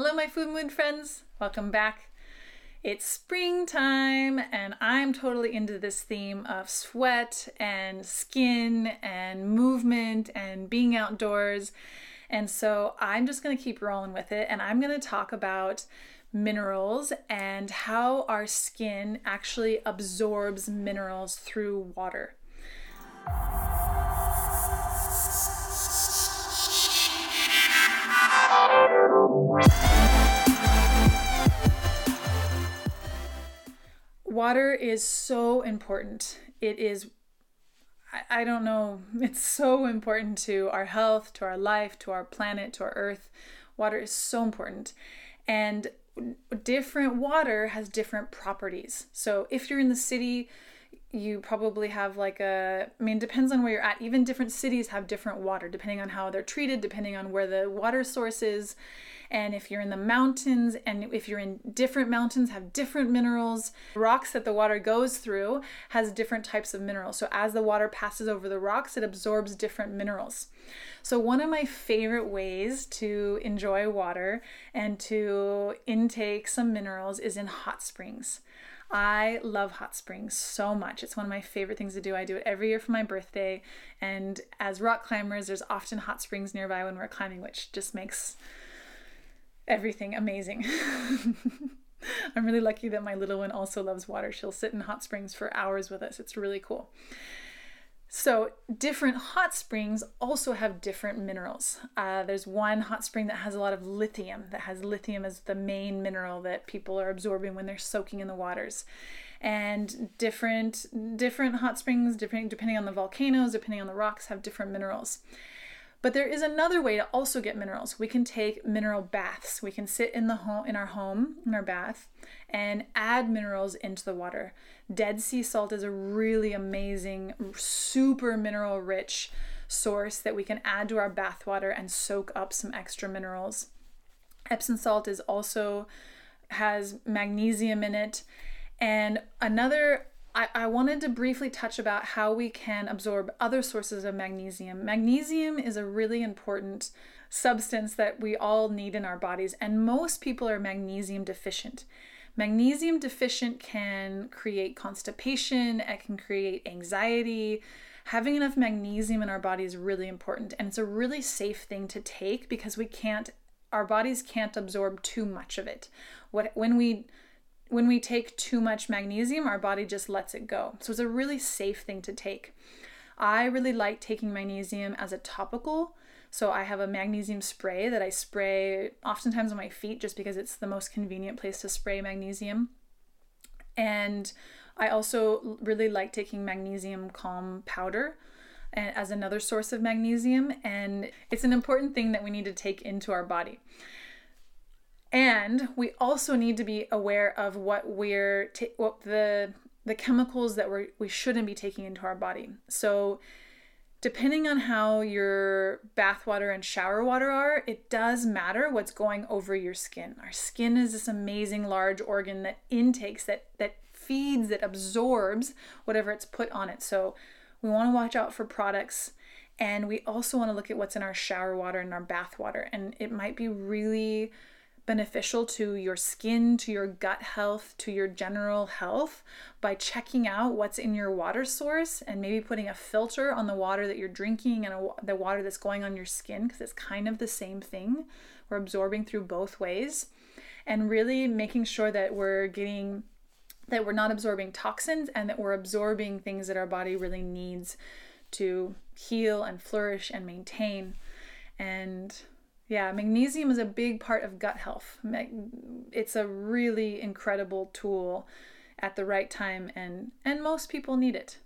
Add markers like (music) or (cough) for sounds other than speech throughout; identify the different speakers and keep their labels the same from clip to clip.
Speaker 1: Hello, my food mood friends. Welcome back. It's springtime, and I'm totally into this theme of sweat and skin and movement and being outdoors. And so I'm just going to keep rolling with it, and I'm going to talk about minerals and how our skin actually absorbs minerals through water. Water is so important. It is, I, I don't know, (laughs) it's so important to our health, to our life, to our planet, to our earth. Water is so important. And different water has different properties. So if you're in the city, you probably have like a I mean depends on where you're at. Even different cities have different water depending on how they're treated, depending on where the water source is. And if you're in the mountains and if you're in different mountains have different minerals. Rocks that the water goes through has different types of minerals. So as the water passes over the rocks, it absorbs different minerals. So one of my favorite ways to enjoy water and to intake some minerals is in hot springs. I love hot springs so much. It's one of my favorite things to do. I do it every year for my birthday. And as rock climbers, there's often hot springs nearby when we're climbing, which just makes everything amazing. (laughs) I'm really lucky that my little one also loves water. She'll sit in hot springs for hours with us. It's really cool. So, different hot springs also have different minerals. Uh, there's one hot spring that has a lot of lithium, that has lithium as the main mineral that people are absorbing when they're soaking in the waters. And different different hot springs, different depending on the volcanoes, depending on the rocks, have different minerals. But there is another way to also get minerals. We can take mineral baths. We can sit in the home in our home in our bath and add minerals into the water. Dead sea salt is a really amazing, super mineral rich source that we can add to our bath water and soak up some extra minerals. Epsom salt is also has magnesium in it. And another I, I wanted to briefly touch about how we can absorb other sources of magnesium. Magnesium is a really important substance that we all need in our bodies, and most people are magnesium deficient. Magnesium deficient can create constipation, it can create anxiety. Having enough magnesium in our body is really important, and it's a really safe thing to take because we can't, our bodies can't absorb too much of it. What when we when we take too much magnesium, our body just lets it go. So it's a really safe thing to take. I really like taking magnesium as a topical. So I have a magnesium spray that I spray oftentimes on my feet just because it's the most convenient place to spray magnesium. And I also really like taking magnesium calm powder uh, as another source of magnesium. And it's an important thing that we need to take into our body. And we also need to be aware of what we're ta- what the the chemicals that we we shouldn't be taking into our body. So depending on how your bath water and shower water are, it does matter what's going over your skin. Our skin is this amazing large organ that intakes that that feeds that absorbs whatever it's put on it. So we want to watch out for products and we also want to look at what's in our shower water and our bath water and it might be really beneficial to your skin, to your gut health, to your general health by checking out what's in your water source and maybe putting a filter on the water that you're drinking and a, the water that's going on your skin because it's kind of the same thing. We're absorbing through both ways and really making sure that we're getting that we're not absorbing toxins and that we're absorbing things that our body really needs to heal and flourish and maintain and yeah, magnesium is a big part of gut health. It's a really incredible tool at the right time and and most people need it.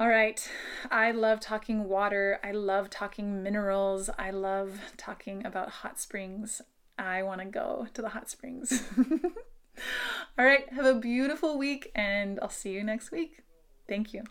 Speaker 1: All right. I love talking water. I love talking minerals. I love talking about hot springs. I want to go to the hot springs. (laughs) All right. Have a beautiful week and I'll see you next week. Thank you.